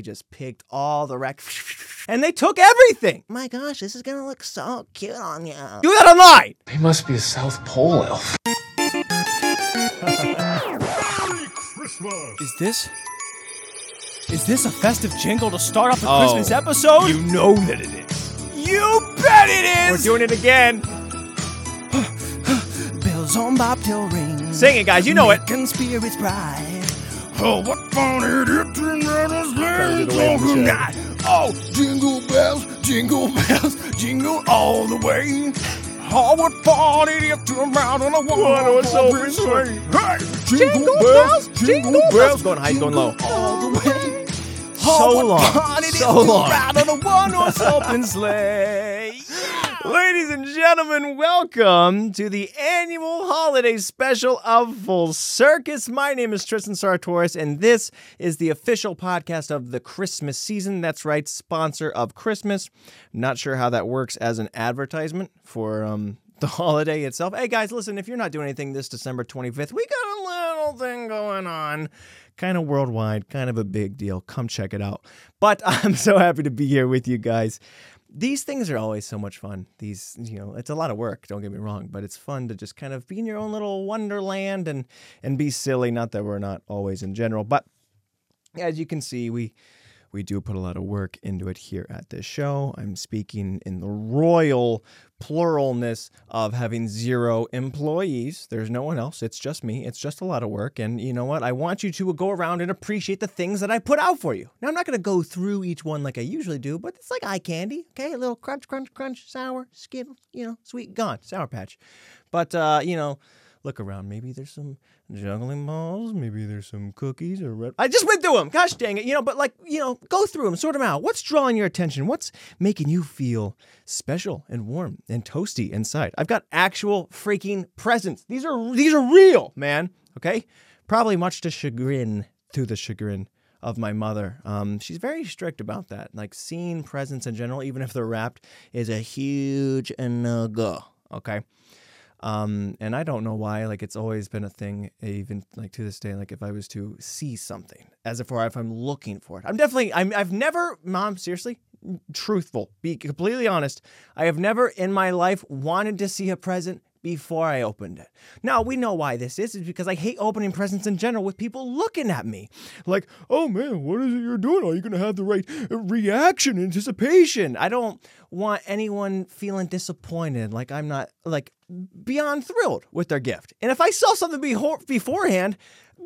He just picked all the rec, and they took everything. My gosh, this is gonna look so cute on you. Do that online. He must be a South Pole elf. Is this? Is this a festive jingle to start off the Oh, Christmas episode? You know that it is. You bet it is. We're doing it again. Bells on bobtail ring. Sing it, guys. You know it. Making spirits bright. Oh, what fun it is to ride a sleigh the way we through should. the night. Oh, jingle bells, jingle bells, jingle all the way. Oh, what fun it is to ride on a one-horse open sleigh. Hey, jingle, bells, jingle bells, Going high, going low. all the way. So Oh, what long. fun it is So long. Ride on a one-horse open sleigh. Ladies and gentlemen, welcome to the annual holiday special of Full Circus. My name is Tristan Sartoris, and this is the official podcast of the Christmas season. That's right, sponsor of Christmas. Not sure how that works as an advertisement for um, the holiday itself. Hey guys, listen, if you're not doing anything this December 25th, we got a little thing going on. Kind of worldwide, kind of a big deal. Come check it out. But I'm so happy to be here with you guys these things are always so much fun. These, you know, it's a lot of work, don't get me wrong, but it's fun to just kind of be in your own little wonderland and and be silly. Not that we're not always in general, but as you can see, we we do put a lot of work into it here at this show. I'm speaking in the royal pluralness of having zero employees. There's no one else. It's just me. It's just a lot of work. And you know what? I want you to go around and appreciate the things that I put out for you. Now, I'm not going to go through each one like I usually do, but it's like eye candy. Okay. A little crunch, crunch, crunch, sour, Skittles, you know, sweet, gone, Sour Patch. But, uh, you know, look around. Maybe there's some juggling balls. Maybe there's some cookies or red. I just went through them. Gosh dang it. You know, but like, you know, go through them, sort them out. What's drawing your attention? What's making you feel special and warm and toasty inside? I've got actual freaking presents. These are these are real, man. Okay, probably much to chagrin to the chagrin of my mother. Um, she's very strict about that. Like seeing presents in general, even if they're wrapped, is a huge no go. Okay. Um, and I don't know why. Like it's always been a thing, even like to this day. Like if I was to see something, as if or if I'm looking for it, I'm definitely. I'm. I've never, mom. Seriously, truthful. Be completely honest. I have never in my life wanted to see a present before I opened it. Now we know why this is. Is because I hate opening presents in general with people looking at me like, "Oh man, what is it you're doing? Are you gonna have the right reaction, anticipation?" I don't want anyone feeling disappointed. Like I'm not like beyond thrilled with their gift. And if I saw something beho- beforehand,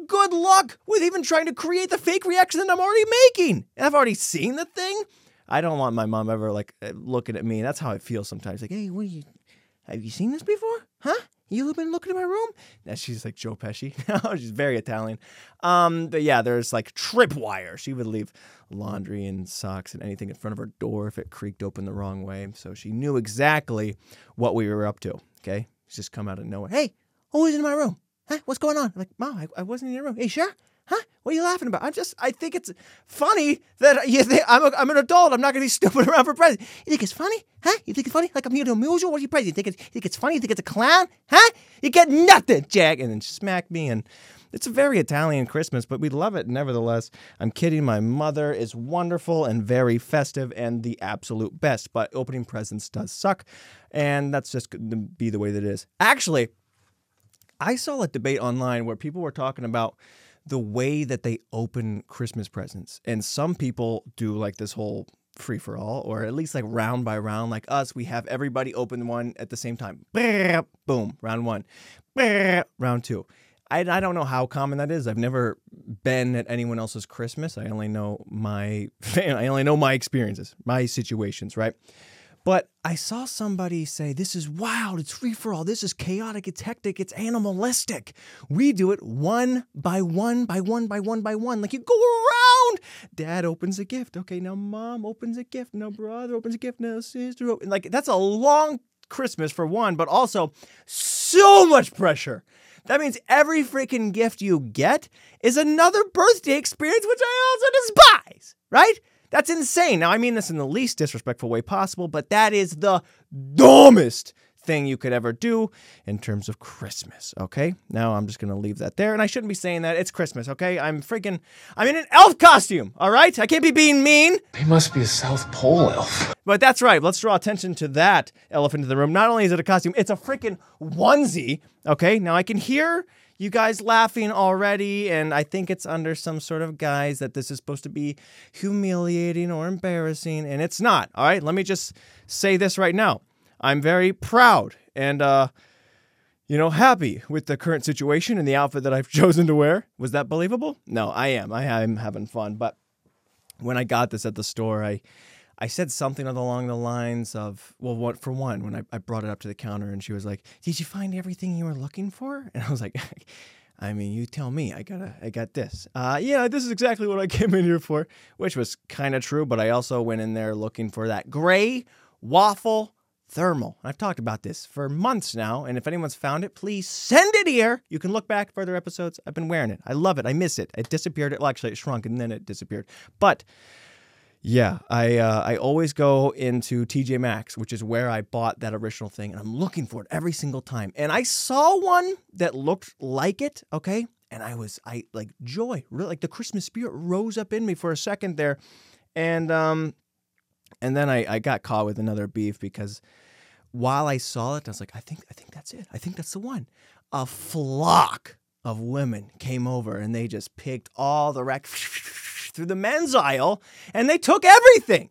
good luck with even trying to create the fake reaction that I'm already making. I've already seen the thing. I don't want my mom ever like uh, looking at me. That's how I feel sometimes. Like, hey, what are you? Have you seen this before? Huh? You have been looking at my room? And she's like Joe Pesci. No, she's very Italian. Um, but yeah, there's like tripwire. She would leave laundry and socks and anything in front of her door if it creaked open the wrong way. So she knew exactly what we were up to. Okay, she's just come out of nowhere. Hey, who is in my room? Huh? What's going on? I'm like, Mom, I, I wasn't in your room. Hey, sure? Huh? What are you laughing about? I'm just, I think it's funny that you think I'm, a, I'm an adult. I'm not going to be stupid around for present. You think it's funny? Huh? You think it's funny? Like I'm here to amuse you? What are you present? You think it's, you think it's funny? You think it's a clown? Huh? You get nothing, Jack. And then smack me. And it's a very Italian Christmas, but we love it nevertheless. I'm kidding. My mother is wonderful and very festive and the absolute best, but opening presents does suck. And that's just going to be the way that it is. Actually, I saw a debate online where people were talking about the way that they open Christmas presents. And some people do like this whole free for all, or at least like round by round, like us. We have everybody open one at the same time. Boom, round one. Round two. I, I don't know how common that is. I've never been at anyone else's Christmas. I only know my I only know my experiences, my situations, right? But I saw somebody say, This is wild. It's free for all. This is chaotic. It's hectic. It's animalistic. We do it one by one, by one, by one, by one. Like you go around. Dad opens a gift. Okay, now mom opens a gift. Now brother opens a gift. Now sister. Opens. Like that's a long Christmas for one, but also so much pressure. That means every freaking gift you get is another birthday experience, which I also despise, right? That's insane. Now, I mean this in the least disrespectful way possible, but that is the dumbest thing you could ever do in terms of Christmas. Okay, now I'm just gonna leave that there, and I shouldn't be saying that. It's Christmas. Okay, I'm freaking. I'm in an elf costume. All right, I can't be being mean. He must be a South Pole elf. But that's right. Let's draw attention to that elephant in the room. Not only is it a costume, it's a freaking onesie. Okay, now I can hear you guys laughing already, and I think it's under some sort of guise that this is supposed to be humiliating or embarrassing, and it's not. All right, let me just say this right now. I'm very proud and, uh, you know, happy with the current situation and the outfit that I've chosen to wear. Was that believable? No, I am. I am having fun. But when I got this at the store, I I said something along the lines of, well, what for one, when I, I brought it up to the counter and she was like, Did you find everything you were looking for? And I was like, I mean, you tell me. I got I got this. Uh, yeah, this is exactly what I came in here for, which was kind of true. But I also went in there looking for that gray waffle thermal. I've talked about this for months now, and if anyone's found it, please send it here. You can look back further episodes. I've been wearing it. I love it. I miss it. It disappeared. Well, actually, it shrunk and then it disappeared. But yeah, I uh, I always go into TJ Maxx, which is where I bought that original thing, and I'm looking for it every single time. And I saw one that looked like it, okay, and I was I like joy, really like the Christmas spirit rose up in me for a second there, and um, and then I I got caught with another beef because while I saw it, I was like, I think I think that's it. I think that's the one. A flock of women came over and they just picked all the rack through the men's aisle and they took everything.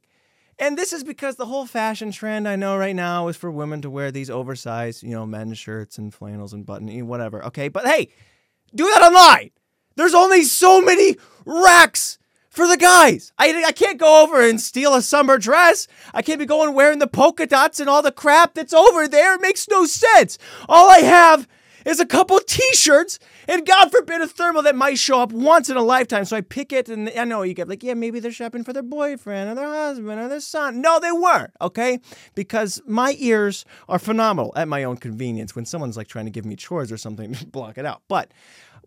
And this is because the whole fashion trend I know right now is for women to wear these oversized, you know, men's shirts and flannels and button, whatever. Okay, but hey, do that online. There's only so many racks for the guys. I, I can't go over and steal a summer dress. I can't be going wearing the polka dots and all the crap that's over there. It makes no sense. All I have is a couple t-shirts and God forbid a thermal that might show up once in a lifetime. So I pick it and I know you get like, yeah, maybe they're shopping for their boyfriend or their husband or their son. No, they weren't, okay? Because my ears are phenomenal at my own convenience. When someone's like trying to give me chores or something, block it out. But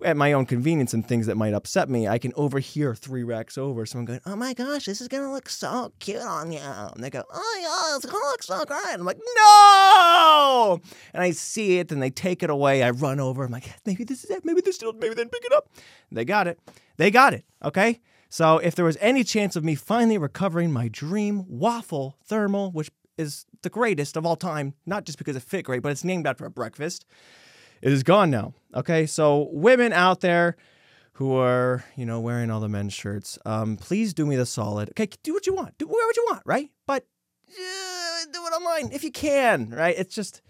at my own convenience and things that might upset me, I can overhear three racks over someone going, "Oh my gosh, this is gonna look so cute on you," and they go, "Oh yeah, it's gonna look so great." I'm like, "No!" And I see it, and they take it away. I run over. I'm like, "Maybe this is it. Maybe this still. Maybe they pick it up." They got it. They got it. Okay. So if there was any chance of me finally recovering my dream waffle thermal, which is the greatest of all time, not just because it fit great, but it's named after a breakfast. It is gone now. Okay, so women out there who are, you know, wearing all the men's shirts, um, please do me the solid. Okay, do what you want. Do wear what you want, right? But uh, do it online if you can, right? It's just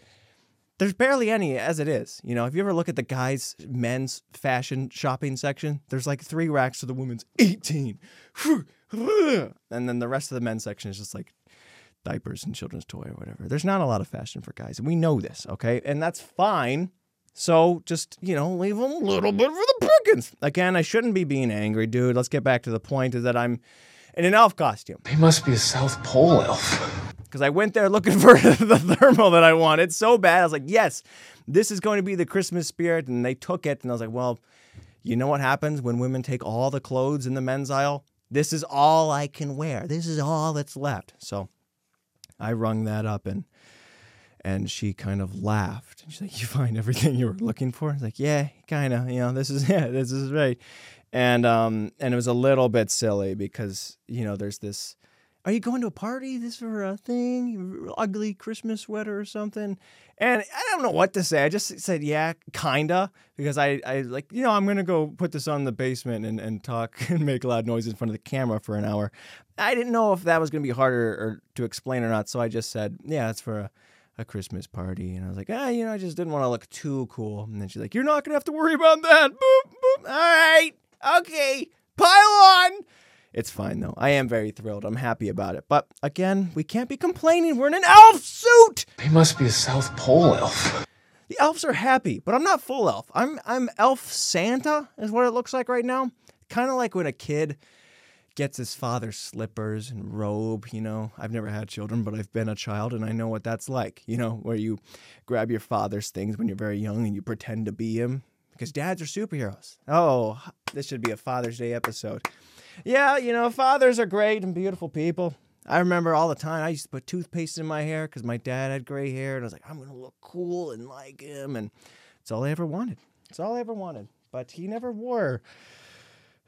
there's barely any as it is. You know, if you ever look at the guys' men's fashion shopping section, there's like three racks for the women's 18. And then the rest of the men's section is just like diapers and children's toy or whatever. There's not a lot of fashion for guys. And we know this, okay? And that's fine. So just, you know, leave them a little bit for the pickings. Again, I shouldn't be being angry, dude. Let's get back to the point is that I'm in an elf costume. He must be a South Pole elf. Because I went there looking for the thermal that I wanted so bad. I was like, yes, this is going to be the Christmas spirit. And they took it. And I was like, well, you know what happens when women take all the clothes in the men's aisle? This is all I can wear. This is all that's left. So I rung that up and and she kind of laughed. And She's like, "You find everything you were looking for?" I was like, "Yeah, kind of. You know, this is yeah, this is right." And um, and it was a little bit silly because you know, there's this. Are you going to a party? This for a thing? Ugly Christmas sweater or something? And I don't know what to say. I just said, yeah, kinda, because I, I like, you know, I'm gonna go put this on the basement and, and talk and make loud noises in front of the camera for an hour. I didn't know if that was gonna be harder or to explain or not, so I just said, yeah, it's for a a Christmas party. And I was like, ah, you know, I just didn't want to look too cool. And then she's like, you're not going to have to worry about that. Boop, boop. All right. Okay. Pile on. It's fine, though. I am very thrilled. I'm happy about it. But again, we can't be complaining. We're in an elf suit. He must be a South Pole elf. The elves are happy, but I'm not full elf. I'm I'm elf Santa is what it looks like right now. Kind of like when a kid gets his father's slippers and robe, you know. I've never had children, but I've been a child and I know what that's like, you know, where you grab your father's things when you're very young and you pretend to be him because dads are superheroes. Oh, this should be a Father's Day episode. Yeah, you know, fathers are great and beautiful people. I remember all the time I used to put toothpaste in my hair because my dad had gray hair, and I was like, I'm gonna look cool and like him, and it's all I ever wanted. It's all I ever wanted. But he never wore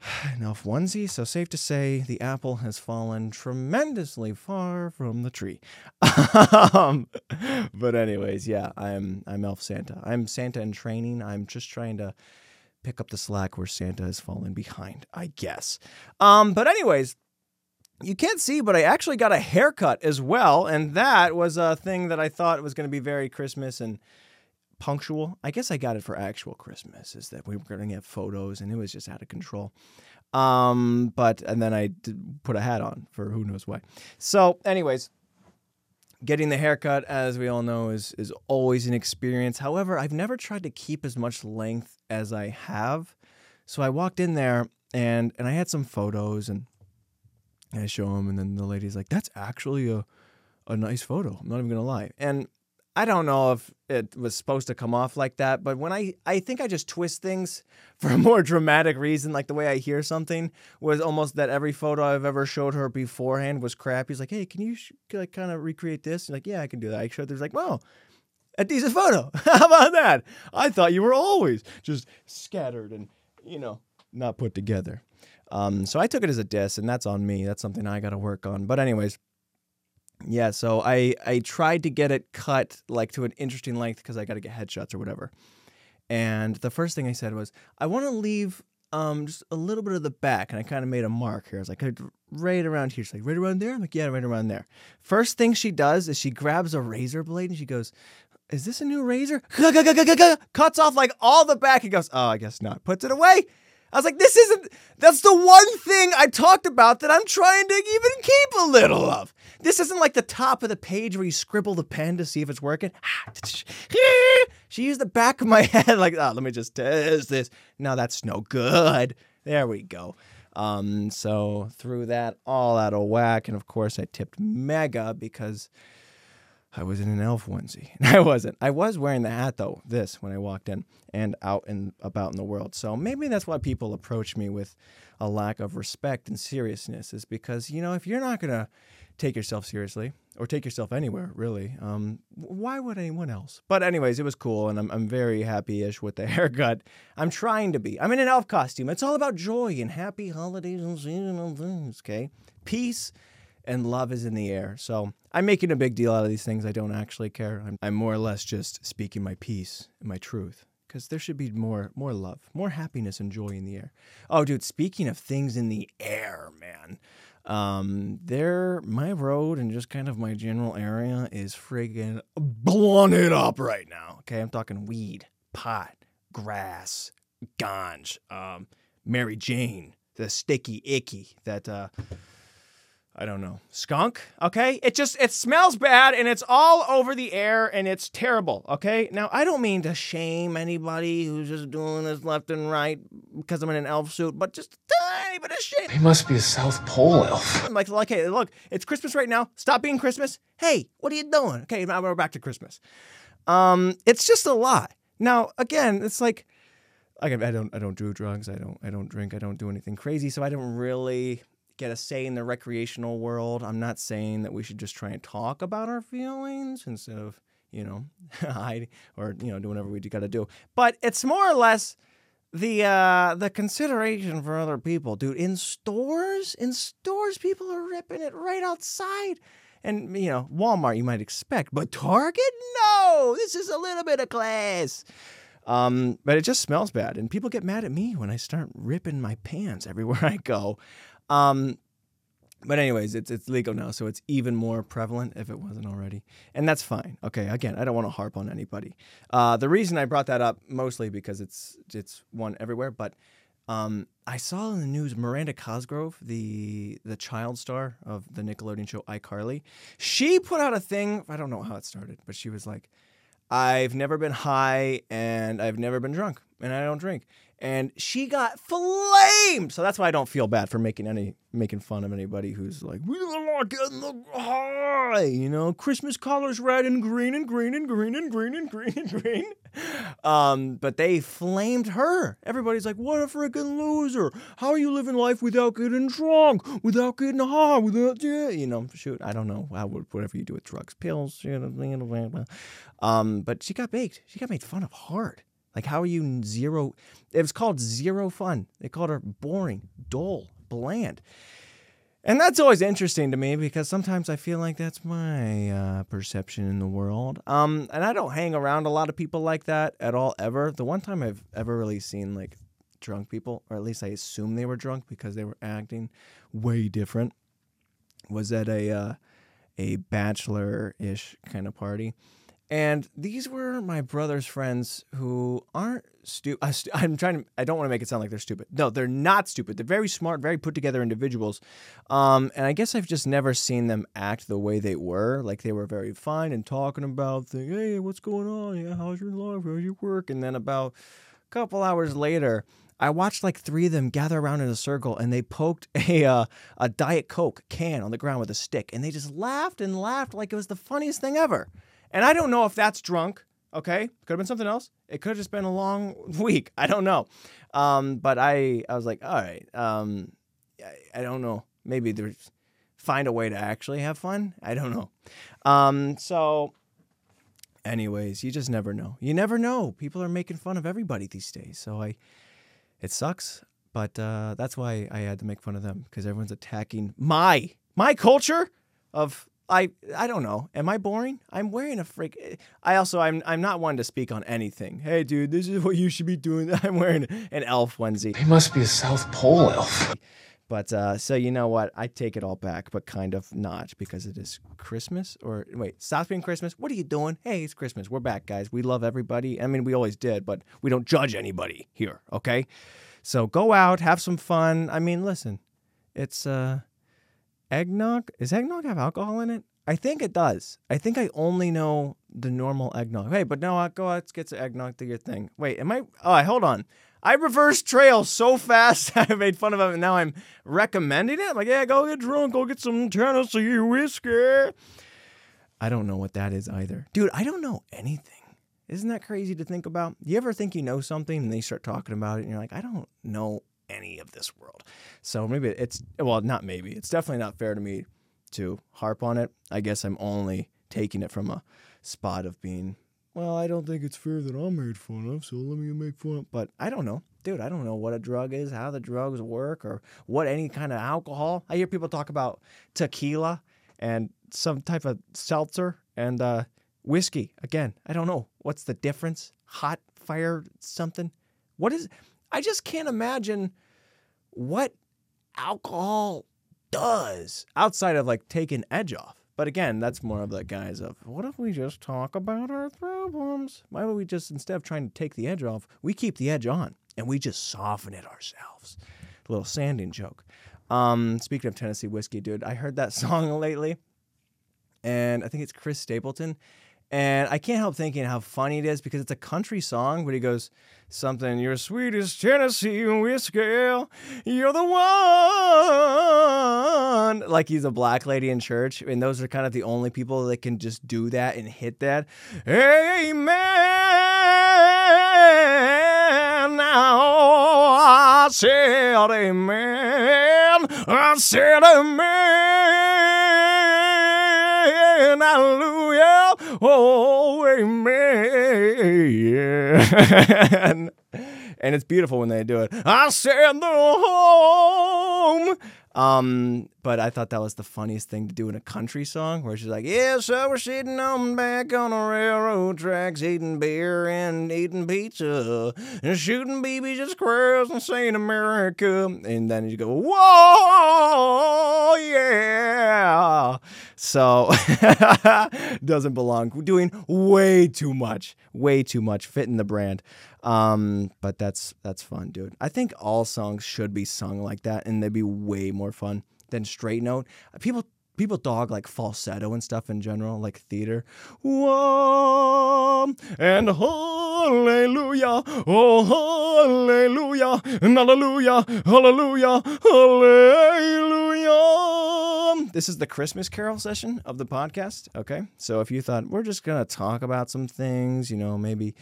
elf onesie, so safe to say the apple has fallen tremendously far from the tree. um, but anyways, yeah, I'm I'm Elf Santa. I'm Santa in training. I'm just trying to pick up the slack where Santa has fallen behind, I guess. Um, but anyways, you can't see, but I actually got a haircut as well, and that was a thing that I thought was going to be very Christmas and punctual. I guess I got it for actual Christmas, is that we were going to get photos, and it was just out of control. Um, but and then I put a hat on for who knows why. So, anyways, getting the haircut, as we all know, is is always an experience. However, I've never tried to keep as much length as I have. So I walked in there and and I had some photos and I show them, and then the lady's like, "That's actually a a nice photo." I'm not even gonna lie, and I don't know if it was supposed to come off like that, but when I I think I just twist things for a more dramatic reason, like the way I hear something was almost that every photo I've ever showed her beforehand was crap. He's like, "Hey, can you sh- like kind of recreate this?" And like, "Yeah, I can do that." I showed. There's like, "Wow." A decent photo. How about that? I thought you were always just scattered and, you know, not put together. Um, so I took it as a diss, and that's on me. That's something I got to work on. But anyways, yeah. So I I tried to get it cut like to an interesting length because I got to get headshots or whatever. And the first thing I said was, I want to leave um just a little bit of the back, and I kind of made a mark here. I was like, right around here. She's like, right around there. I'm like, yeah, right around there. First thing she does is she grabs a razor blade and she goes. Is this a new razor? Cuts off like all the back. He goes, Oh, I guess not. Puts it away. I was like, this isn't, that's the one thing I talked about that I'm trying to even keep a little of. This isn't like the top of the page where you scribble the pen to see if it's working. She used the back of my head, like, oh, let me just test this. No, that's no good. There we go. Um, so threw that all out of whack. And of course, I tipped mega because I was in an elf onesie. I wasn't. I was wearing the hat though, this when I walked in and out and about in the world. So maybe that's why people approach me with a lack of respect and seriousness is because, you know, if you're not going to take yourself seriously or take yourself anywhere, really, um, why would anyone else? But anyways, it was cool and I'm, I'm very happy-ish with the haircut. I'm trying to be. I'm in an elf costume. It's all about joy and happy holidays and seasonal things, okay? Peace and love is in the air. So I'm making a big deal out of these things. I don't actually care. I'm, I'm more or less just speaking my peace and my truth because there should be more more love, more happiness and joy in the air. Oh, dude, speaking of things in the air, man. Um, there, my road and just kind of my general area is friggin' blowing it up right now. Okay, I'm talking weed, pot, grass, ganj, um, Mary Jane, the sticky icky that uh I don't know, skunk. Okay, it just it smells bad and it's all over the air and it's terrible. Okay, now I don't mean to shame anybody who's just doing this left and right because I'm in an elf suit, but just a tiny bit of shame. He must be a South Pole elf. I'm like, like, hey, look, it's Christmas right now. Stop being Christmas. Hey, what are you doing? Okay, now we're back to Christmas. Um, it's just a lot. Now, again, it's like. I don't I don't do drugs. I don't I don't drink. I don't do anything crazy. So I don't really get a say in the recreational world. I'm not saying that we should just try and talk about our feelings instead of, you know, hide or, you know, do whatever we got to do. But it's more or less the uh the consideration for other people. Dude, in stores, in stores people are ripping it right outside. And you know, Walmart you might expect, but Target? No. This is a little bit of class. Um, but it just smells bad, and people get mad at me when I start ripping my pants everywhere I go. Um, but anyways, it's it's legal now, so it's even more prevalent if it wasn't already, and that's fine. Okay, again, I don't want to harp on anybody. Uh, the reason I brought that up mostly because it's it's one everywhere, but um, I saw in the news Miranda Cosgrove, the the child star of the Nickelodeon show iCarly, she put out a thing. I don't know how it started, but she was like, "I've never been high and I've never been drunk, and I don't drink." And she got flamed. So that's why I don't feel bad for making any making fun of anybody who's like, we are not getting the high, you know, Christmas colors red and green and green and green and green and green and green. um, but they flamed her. Everybody's like, "What a freaking loser! How are you living life without getting drunk, without getting high, without you know, shoot, I don't know how whatever you do with drugs, pills, you know, um, but she got baked. She got made fun of hard. Like, how are you zero? It was called zero fun. They called her boring, dull, bland. And that's always interesting to me because sometimes I feel like that's my uh, perception in the world. Um, and I don't hang around a lot of people like that at all, ever. The one time I've ever really seen like drunk people, or at least I assume they were drunk because they were acting way different, was at a uh, a bachelor ish kind of party. And these were my brother's friends who aren't stupid. I'm trying to, I don't want to make it sound like they're stupid. No, they're not stupid. They're very smart, very put together individuals. Um, and I guess I've just never seen them act the way they were. Like they were very fine and talking about things. Hey, what's going on? Yeah, how's your life? How's your work? And then about a couple hours later, I watched like three of them gather around in a circle and they poked a uh, a Diet Coke can on the ground with a stick and they just laughed and laughed like it was the funniest thing ever. And I don't know if that's drunk. Okay, could have been something else. It could have just been a long week. I don't know. Um, but I, I was like, all right. Um, I, I don't know. Maybe there's find a way to actually have fun. I don't know. Um, so, anyways, you just never know. You never know. People are making fun of everybody these days. So I, it sucks. But uh, that's why I had to make fun of them because everyone's attacking my my culture of I I don't know. Am I boring? I'm wearing a freak. I also I'm I'm not one to speak on anything. Hey, dude, this is what you should be doing. I'm wearing an elf onesie. He must be a South Pole elf. But uh, so you know what? I take it all back, but kind of not because it is Christmas. Or wait, South being Christmas. What are you doing? Hey, it's Christmas. We're back, guys. We love everybody. I mean, we always did, but we don't judge anybody here. Okay, so go out, have some fun. I mean, listen, it's uh eggnog. Does eggnog have alcohol in it? I think it does. I think I only know the normal eggnog. Hey, but no, uh, go let's get some eggnog, do your thing. Wait, am I? Oh, I hold on. I reversed trail so fast. I made fun of it, and now I'm recommending it. Like, yeah, go get drunk, go get some Tennessee whiskey. I don't know what that is either, dude. I don't know anything. Isn't that crazy to think about? You ever think you know something and they start talking about it and you're like, I don't know any of this world. So maybe it's well, not maybe. It's definitely not fair to me to harp on it. I guess I'm only taking it from a spot of being, well, I don't think it's fair that I'm made fun of, so let me make fun of. But I don't know. Dude, I don't know what a drug is, how the drugs work, or what any kind of alcohol. I hear people talk about tequila and some type of seltzer and uh, whiskey. Again, I don't know. What's the difference? Hot fire something? What is. I just can't imagine what alcohol does outside of like taking edge off. But again, that's more of the guys of what if we just talk about our problems? Why would we just instead of trying to take the edge off, we keep the edge on and we just soften it ourselves. A little sanding joke. Um, speaking of Tennessee whiskey, dude, I heard that song lately, and I think it's Chris Stapleton, and I can't help thinking how funny it is because it's a country song, but he goes something, You're sweet as Tennessee whiskey, you're the one. Like he's a black lady in church, and those are kind of the only people that can just do that and hit that. Amen. Now I said amen. I said amen. Hallelujah. Oh, amen. and it's beautiful when they do it. I said the home. Um, but I thought that was the funniest thing to do in a country song, where she's like, "Yeah, so we're sitting on back on the railroad tracks, eating beer and eating pizza, and shooting babies at squirrels and saying America." And then you go, "Whoa, yeah!" So doesn't belong. Doing way too much, way too much, fitting the brand. Um, but that's that's fun, dude. I think all songs should be sung like that, and they'd be way more fun than straight note. People people dog like falsetto and stuff in general, like theater. Whoa, and hallelujah, oh hallelujah, and hallelujah, hallelujah, hallelujah. This is the Christmas Carol session of the podcast. Okay, so if you thought we're just gonna talk about some things, you know, maybe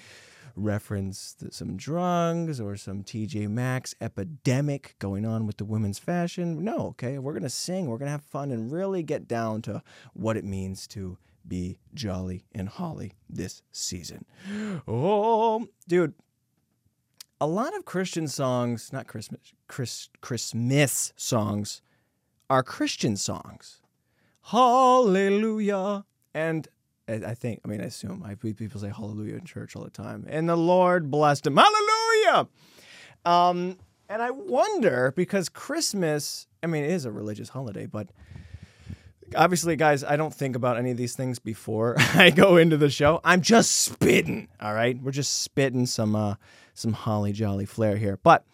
reference some drugs or some TJ Maxx epidemic going on with the women's fashion. No, okay, we're gonna sing, we're gonna have fun, and really get down to what it means to be jolly and holly this season. Oh, dude, a lot of Christian songs, not Christmas, Chris, Christmas songs, are Christian songs. Hallelujah. And I think, I mean, I assume I people say hallelujah in church all the time. And the Lord blessed him. Hallelujah. Um, and I wonder because Christmas, I mean, it is a religious holiday, but obviously, guys, I don't think about any of these things before I go into the show. I'm just spitting. All right, we're just spitting some uh, some holly jolly flair here. But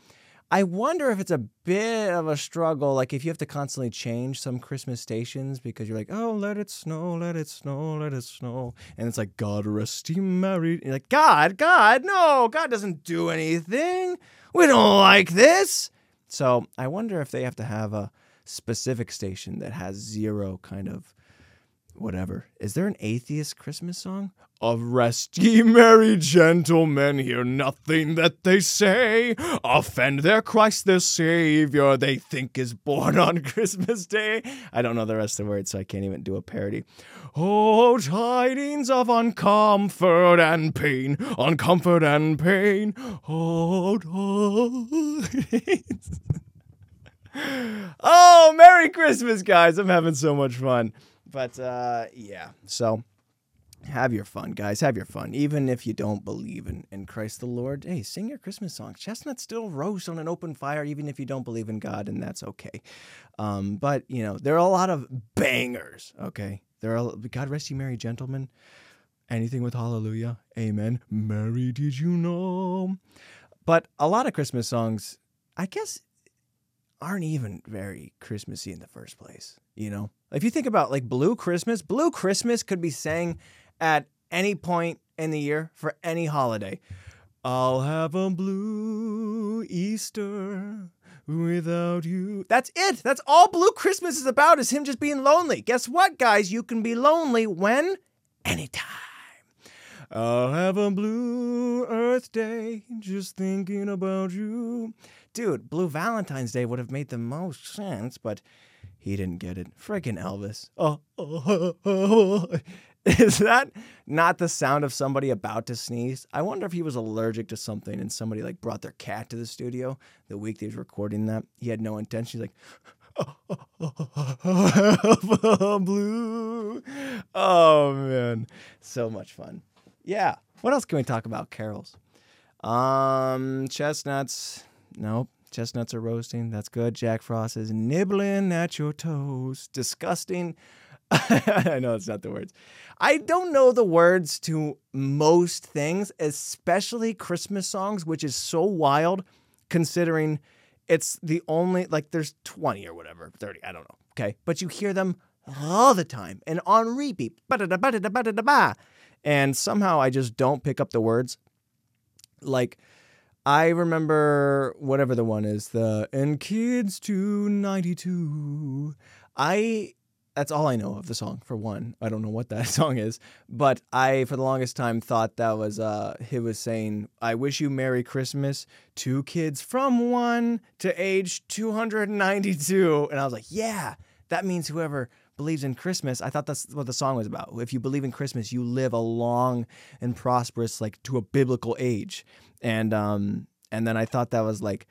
I wonder if it's a bit of a struggle, like if you have to constantly change some Christmas stations because you're like, oh, let it snow, let it snow, let it snow, and it's like God rest ye married. And you're like, God, God, no, God doesn't do anything. We don't like this. So I wonder if they have to have a specific station that has zero kind of whatever. Is there an atheist Christmas song? Of rest ye merry gentlemen, hear nothing that they say. Offend their Christ their Savior, they think is born on Christmas Day. I don't know the rest of the words, so I can't even do a parody. Oh, tidings of uncomfort and pain, uncomfort and pain. Oh, tidings. oh, Merry Christmas, guys. I'm having so much fun. But uh, yeah, so have your fun, guys. Have your fun. Even if you don't believe in, in Christ the Lord, hey, sing your Christmas songs. Chestnuts still roast on an open fire, even if you don't believe in God, and that's okay. Um, but, you know, there are a lot of bangers, okay? There are, God rest you, merry gentlemen. Anything with hallelujah, amen. Mary, did you know? But a lot of Christmas songs, I guess, aren't even very Christmassy in the first place. You know, if you think about like Blue Christmas, Blue Christmas could be sang at any point in the year for any holiday. I'll have a blue Easter without you. That's it. That's all Blue Christmas is about is him just being lonely. Guess what, guys? You can be lonely when? Anytime. I'll have a blue Earth Day just thinking about you. Dude, Blue Valentine's Day would have made the most sense, but he didn't get it. Freaking Elvis. Oh, oh, oh, Is that not the sound of somebody about to sneeze? I wonder if he was allergic to something and somebody like brought their cat to the studio the week they was recording that. He had no intention. He's like, blue. Oh man, so much fun. Yeah. What else can we talk about? Carols. Um, chestnuts. Nope. Chestnuts are roasting. That's good. Jack Frost is nibbling at your toes. Disgusting. I know it's not the words. I don't know the words to most things, especially Christmas songs, which is so wild considering it's the only, like, there's 20 or whatever, 30, I don't know. Okay. But you hear them all the time and on repeat. And somehow I just don't pick up the words. Like, I remember whatever the one is, the and kids to 92. I that's all I know of the song for one. I don't know what that song is, but I for the longest time thought that was uh he was saying I wish you merry christmas to kids from 1 to age 292 and I was like, "Yeah, that means whoever believes in Christmas, I thought that's what the song was about. If you believe in Christmas, you live a long and prosperous like to a biblical age." And um and then I thought that was like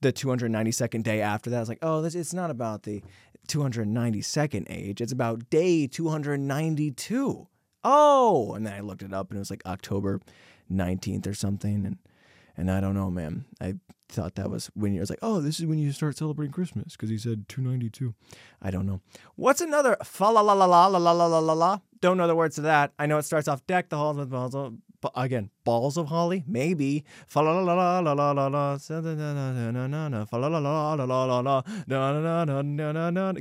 the 292nd day after that. I was like, "Oh, this it's not about the 292nd age. It's about day 292. Oh, and then I looked it up and it was like October 19th or something. And and I don't know, man. I thought that was when you was like, oh, this is when you start celebrating Christmas because he said 292. I don't know. What's another fa la la la la la la la la la la? Don't know the words to that. I know it starts off deck the halls with again balls of holly maybe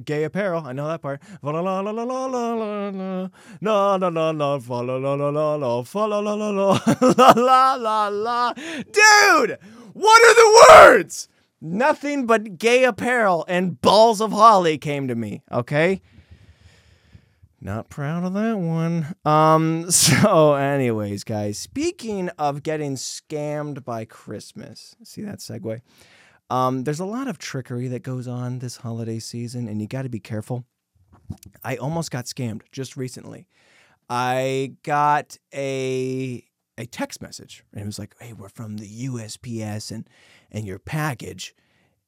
gay apparel I know that part dude what are the words nothing but gay apparel and balls of holly came to me okay Not proud of that one. Um, so, anyways, guys, speaking of getting scammed by Christmas, see that segue? Um, there's a lot of trickery that goes on this holiday season, and you got to be careful. I almost got scammed just recently. I got a a text message, and it was like, "Hey, we're from the USPS, and and your package."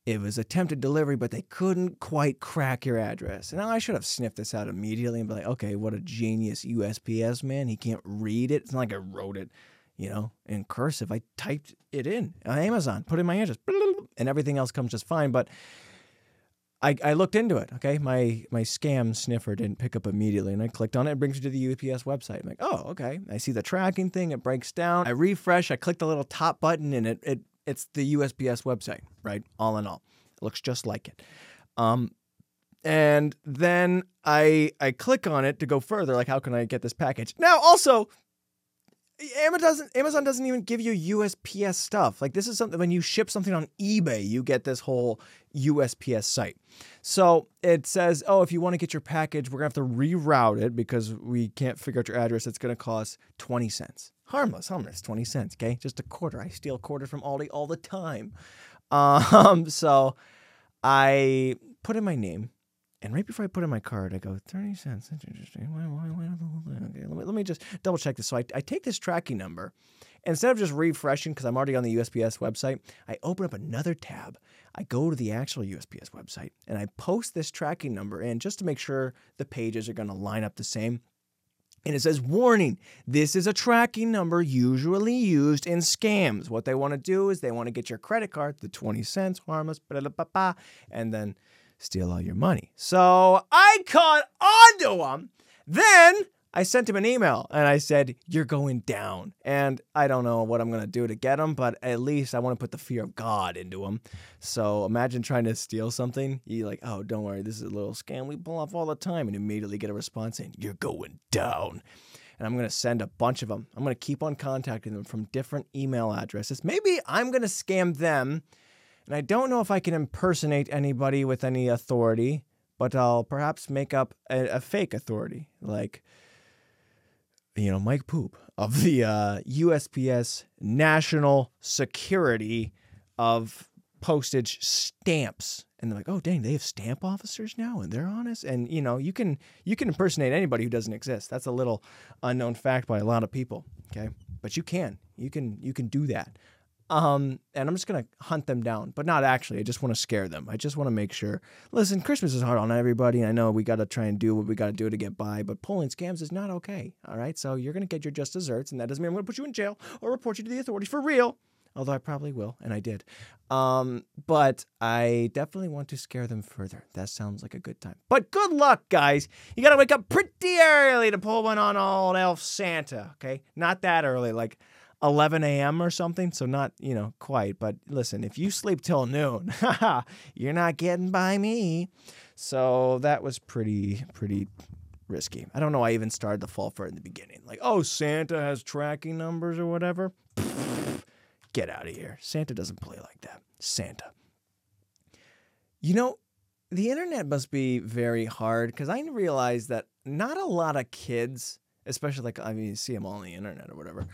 It was attempted delivery, but they couldn't quite crack your address. And I should have sniffed this out immediately and be like, okay, what a genius USPS man. He can't read it. It's not like I wrote it, you know, in cursive. I typed it in on Amazon, put in my address, and everything else comes just fine. But I, I looked into it. Okay, my my scam sniffer didn't pick up immediately, and I clicked on it. It brings you to the UPS website. I'm like, oh, okay. I see the tracking thing. It breaks down. I refresh. I click the little top button, and it it it's the USPS website, right? All in all, it looks just like it. Um, and then I I click on it to go further. Like, how can I get this package? Now, also, Amazon doesn't Amazon doesn't even give you USPS stuff. Like this is something when you ship something on eBay, you get this whole USPS site. So it says, oh, if you want to get your package, we're gonna have to reroute it because we can't figure out your address. It's gonna cost twenty cents harmless, harmless, 20 cents, okay? Just a quarter. I steal a quarter from Aldi all the time. Um, so I put in my name, and right before I put in my card, I go, 30 cents. That's interesting. Why, why, why, okay, let me, let me just double check this. So I, I take this tracking number. Instead of just refreshing, because I'm already on the USPS website, I open up another tab. I go to the actual USPS website and I post this tracking number in just to make sure the pages are going to line up the same. And it says, warning, this is a tracking number usually used in scams. What they want to do is they want to get your credit card, the 20 cents, harmless, and then steal all your money. So I caught onto them. Then I sent him an email and I said, You're going down. And I don't know what I'm going to do to get him, but at least I want to put the fear of God into him. So imagine trying to steal something. You like, Oh, don't worry, this is a little scam we pull off all the time. And immediately get a response saying, You're going down. And I'm going to send a bunch of them. I'm going to keep on contacting them from different email addresses. Maybe I'm going to scam them. And I don't know if I can impersonate anybody with any authority, but I'll perhaps make up a, a fake authority. Like, you know, Mike Poop of the uh, USPS National Security of Postage Stamps. And they're like, oh dang, they have stamp officers now and they're honest. And you know, you can you can impersonate anybody who doesn't exist. That's a little unknown fact by a lot of people. Okay. But you can. You can you can do that. Um, and I'm just gonna hunt them down, but not actually. I just want to scare them. I just want to make sure. Listen, Christmas is hard on everybody. I know we got to try and do what we got to do to get by, but pulling scams is not okay. All right, so you're gonna get your just desserts, and that doesn't mean I'm gonna put you in jail or report you to the authorities for real. Although I probably will, and I did. Um, but I definitely want to scare them further. That sounds like a good time. But good luck, guys. You gotta wake up pretty early to pull one on old Elf Santa. Okay, not that early, like 11 a.m. or something. So not, you know, quite. But listen, if you sleep till noon, you're not getting by me. So that was pretty, pretty risky. I don't know. I even started to fall for it in the beginning. Like, oh, Santa has tracking numbers or whatever. Get out of here. Santa doesn't play like that. Santa. You know, the internet must be very hard because I realize that not a lot of kids, especially like, I mean, you see them all on the internet or whatever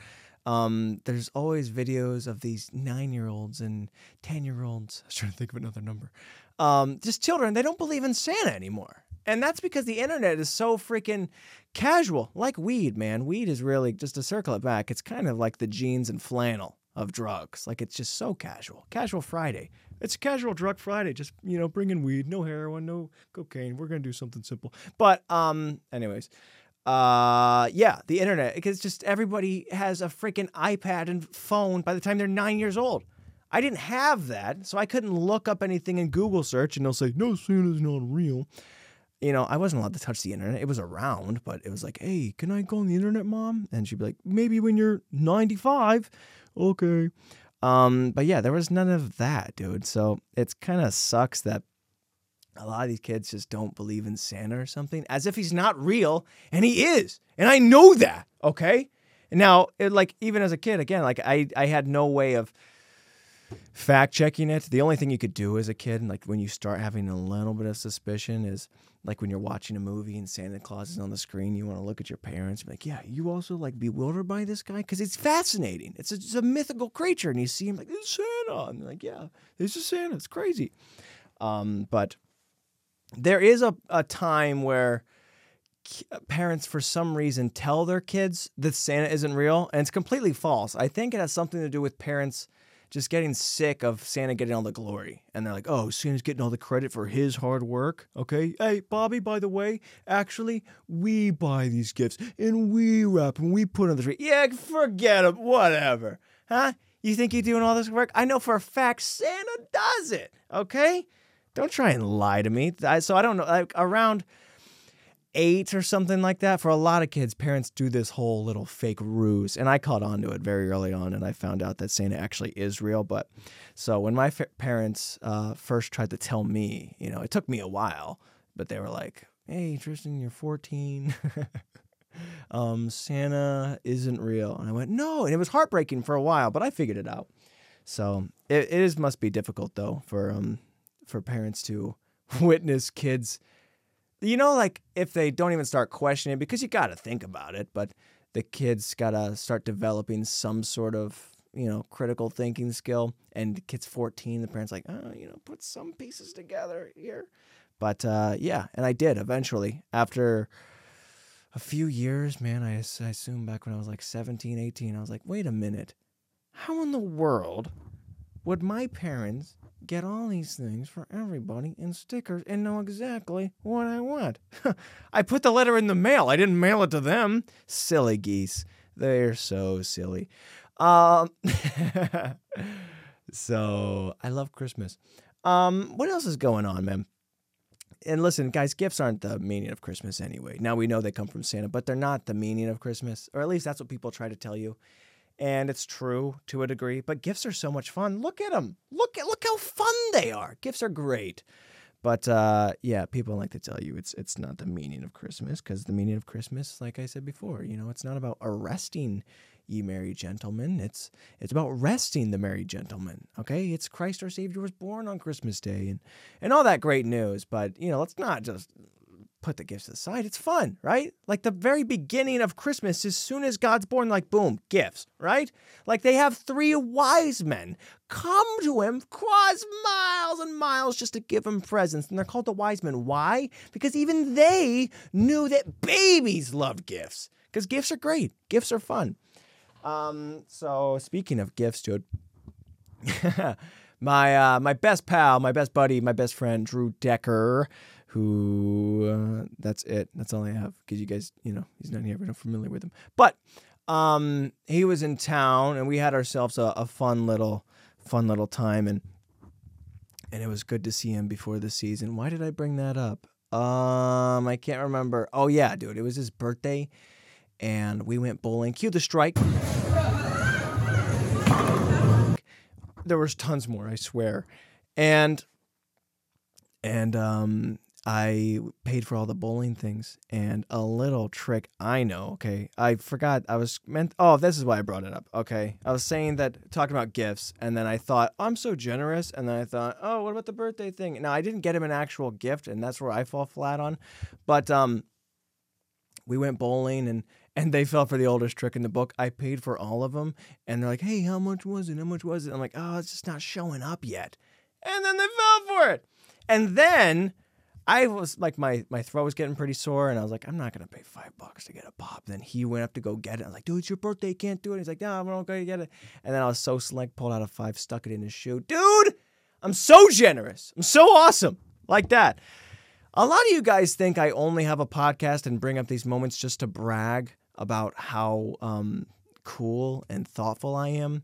um, there's always videos of these nine year olds and 10 year olds. I was trying to think of another number. Um, just children, they don't believe in Santa anymore. And that's because the internet is so freaking casual, like weed, man. Weed is really, just to circle it back, it's kind of like the jeans and flannel of drugs. Like it's just so casual. Casual Friday. It's a casual drug Friday. Just, you know, bring in weed, no heroin, no cocaine. We're to do something simple. But, um, anyways, uh yeah the internet because just everybody has a freaking ipad and phone by the time they're nine years old. I didn't have that so i couldn't look up anything in google search and they'll say no santa's not real. You know i wasn't allowed to touch the internet. It was around but it was like hey can i go on the internet mom? And she'd be like maybe when you're 95 okay. Um but yeah there was none of that dude. So it's kind of sucks that a lot of these kids just don't believe in Santa or something, as if he's not real, and he is, and I know that. Okay, now, it, like even as a kid, again, like I, I had no way of fact checking it. The only thing you could do as a kid, like when you start having a little bit of suspicion, is like when you're watching a movie and Santa Claus is on the screen, you want to look at your parents and be like, yeah, you also like bewildered by this guy? Because it's fascinating. It's a, it's a mythical creature. And you see him like, it's Santa. And like, yeah, this is Santa. It's crazy. Um, but there is a, a time where uh, parents, for some reason, tell their kids that Santa isn't real. And it's completely false. I think it has something to do with parents just getting sick of Santa getting all the glory. And they're like, oh, Santa's getting all the credit for his hard work. Okay. Hey, Bobby, by the way, actually, we buy these gifts and we wrap and we put on the tree. Yeah, forget it. Whatever. Huh? You think you're doing all this work? I know for a fact Santa does it. Okay. Don't try and lie to me. I- So I don't know. Like around eight or something like that. For a lot of kids, parents do this whole little fake ruse, and I caught on to it very early on, and I found out that Santa actually is real. But so when my fa- parents uh, first tried to tell me, you know, it took me a while, but they were like, "Hey, Tristan, you're 14." um, Santa isn't real. And I went, no. And it was heartbreaking for a while, but I figured it out. So it, it is must be difficult though for um for parents to witness kids you know, like if they don't even start questioning, because you got to think about it, but the kids got to start developing some sort of, you know, critical thinking skill. And the kid's 14, the parents like, oh, you know, put some pieces together here. But uh, yeah, and I did eventually after a few years, man. I, I assume back when I was like 17, 18, I was like, wait a minute. How in the world would my parents get all these things for everybody in stickers and know exactly what I want? I put the letter in the mail. I didn't mail it to them. Silly geese. They're so silly. Um, so I love Christmas. Um, what else is going on, man? And listen, guys, gifts aren't the meaning of Christmas anyway. Now we know they come from Santa, but they're not the meaning of Christmas, or at least that's what people try to tell you and it's true to a degree. But gifts are so much fun. Look at them. Look at look how fun they are. Gifts are great. But uh, yeah, people like to tell you it's it's not the meaning of Christmas because the meaning of Christmas, like I said before, you know, it's not about arresting ye merry gentlemen. It's it's about resting the merry gentlemen. Okay, it's Christ our Savior was born on Christmas Day and and all that great news. But you know, let's not just put the gifts aside. It's fun, right? Like the very beginning of Christmas, as soon as God's born, like boom, gifts, right? Like they have three wise men come to him, cross miles and miles just to give him presents. And they're called the wise men. Why? Because even they knew that babies loved gifts. Because gifts are great, gifts are fun. Um, so speaking of gifts, dude. my uh, my best pal, my best buddy, my best friend, Drew Decker, who uh, that's it. That's all I have because you guys, you know, he's not here. We're not familiar with him, but um, he was in town and we had ourselves a, a fun little, fun little time and and it was good to see him before the season. Why did I bring that up? Um, I can't remember. Oh yeah, dude, it was his birthday, and we went bowling. Cue the strike. There was tons more, I swear, and and um, I paid for all the bowling things. And a little trick I know. Okay, I forgot. I was meant. Oh, this is why I brought it up. Okay, I was saying that talking about gifts, and then I thought I'm so generous, and then I thought, oh, what about the birthday thing? Now I didn't get him an actual gift, and that's where I fall flat on. But um, we went bowling and and they fell for the oldest trick in the book. I paid for all of them, and they're like, "Hey, how much was it? How much was it?" I'm like, "Oh, it's just not showing up yet." And then they fell for it, and then I was like, my my throat was getting pretty sore, and I was like, "I'm not gonna pay five bucks to get a pop." Then he went up to go get it. I was like, "Dude, it's your birthday. You can't do it." He's like, "No, I'm not gonna get it." And then I was so slick, pulled out a five, stuck it in his shoe. Dude, I'm so generous. I'm so awesome, like that. A lot of you guys think I only have a podcast and bring up these moments just to brag about how um, cool and thoughtful I am.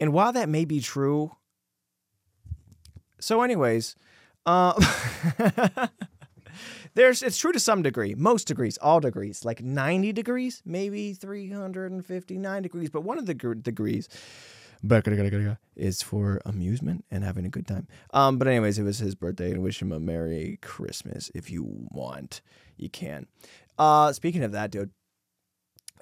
And while that may be true, so anyways, uh, there's it's true to some degree, most degrees, all degrees, like 90 degrees, maybe 359 degrees, but one of the gr- degrees is for amusement and having a good time. Um, but anyways, it was his birthday, and wish him a Merry Christmas if you want, you can. Uh, speaking of that, dude,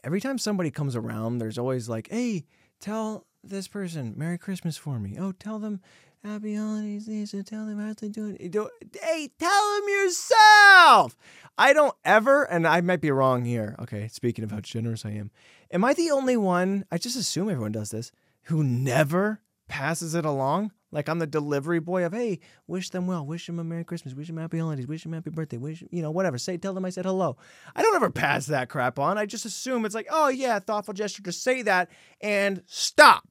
every time somebody comes around, there's always like, "Hey, tell this person Merry Christmas for me. Oh, tell them Happy Holidays, Lisa. Tell them how to do- it, Hey, tell them yourself. I don't ever, and I might be wrong here. Okay, speaking of how generous I am, am I the only one? I just assume everyone does this who never passes it along. Like I'm the delivery boy of, hey, wish them well, wish them a Merry Christmas, wish them Happy Holidays, wish them Happy Birthday, wish you know whatever. Say, tell them I said hello. I don't ever pass that crap on. I just assume it's like, oh yeah, thoughtful gesture to say that and stop.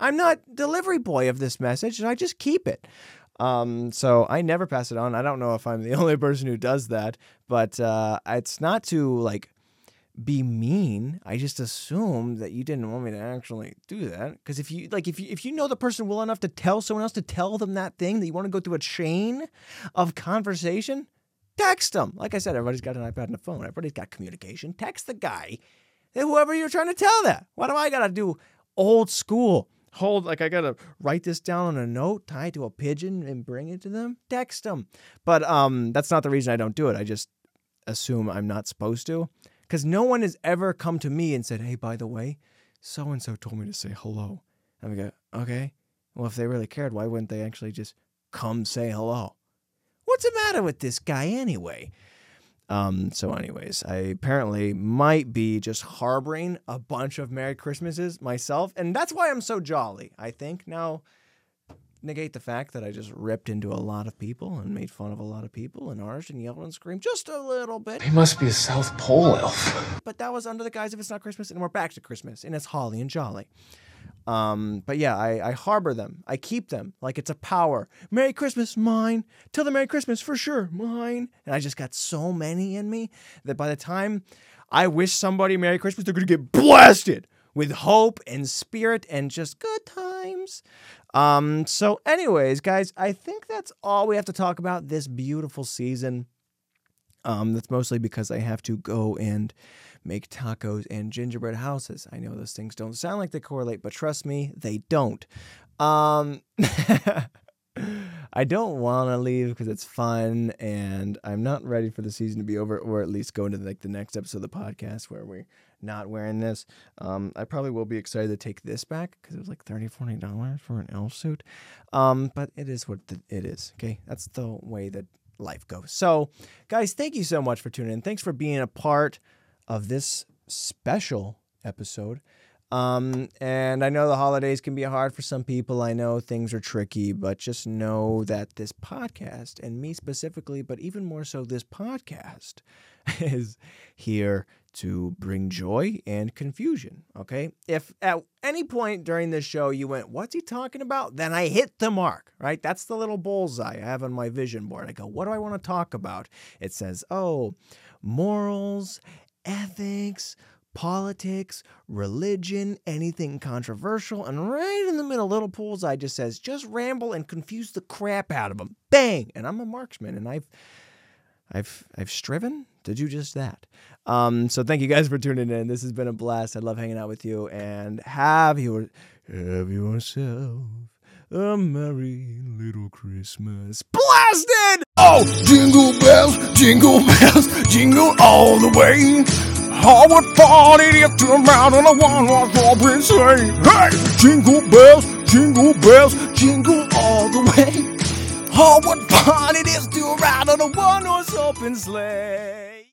I'm not delivery boy of this message, and I just keep it. Um, so I never pass it on. I don't know if I'm the only person who does that, but uh, it's not to like be mean. I just assume that you didn't want me to actually do that. Because if you like, if you if you know the person well enough to tell someone else to tell them that thing that you want to go through a chain of conversation, text them. Like I said, everybody's got an iPad and a phone. Everybody's got communication. Text the guy, whoever you're trying to tell that. What do I gotta do? Old school. Hold like I gotta write this down on a note, tie it to a pigeon, and bring it to them. Text them. But um, that's not the reason I don't do it. I just assume I'm not supposed to because no one has ever come to me and said, "Hey, by the way, so and so told me to say hello." And we go, "Okay, well, if they really cared, why wouldn't they actually just come say hello?" What's the matter with this guy anyway? Um, so, anyways, I apparently might be just harboring a bunch of Merry Christmases myself, and that's why I'm so jolly. I think now negate the fact that I just ripped into a lot of people and made fun of a lot of people and arched and yelled and screamed just a little bit. He must be a South Pole elf. But that was under the guise of it's not Christmas, and we're back to Christmas, and it's holly and jolly. Um, but yeah, I, I harbor them. I keep them like it's a power. Merry Christmas, mine. Tell them Merry Christmas for sure, mine. And I just got so many in me that by the time I wish somebody Merry Christmas, they're gonna get blasted with hope and spirit and just good times. Um, so, anyways, guys, I think that's all we have to talk about this beautiful season. Um, that's mostly because I have to go and make tacos and gingerbread houses. I know those things don't sound like they correlate, but trust me, they don't. Um, I don't want to leave because it's fun, and I'm not ready for the season to be over, or at least go into like the next episode of the podcast where we're not wearing this. Um, I probably will be excited to take this back because it was like 30 dollars for an elf suit. Um, but it is what the, it is. Okay, that's the way that life goes. So, guys, thank you so much for tuning in. Thanks for being a part of this special episode. Um, and I know the holidays can be hard for some people. I know things are tricky, but just know that this podcast, and me specifically, but even more so, this podcast is here to bring joy and confusion. Okay. If at any point during this show you went, What's he talking about? Then I hit the mark, right? That's the little bullseye I have on my vision board. I go, What do I want to talk about? It says, Oh, morals, ethics, politics, religion, anything controversial, and right in the middle, little bullseye just says, just ramble and confuse the crap out of them. Bang! And I'm a marksman, and I've, I've, I've striven to do just that. Um, so thank you guys for tuning in. This has been a blast. I love hanging out with you, and have your, have yourself a merry little Christmas. Blasted! Oh, jingle bells, jingle bells, jingle all the way. How would it is to ride on a one-horse open sleigh? Hey, jingle bells, jingle bells, jingle all the way. Oh, what fun it is to ride on a one-horse open sleigh!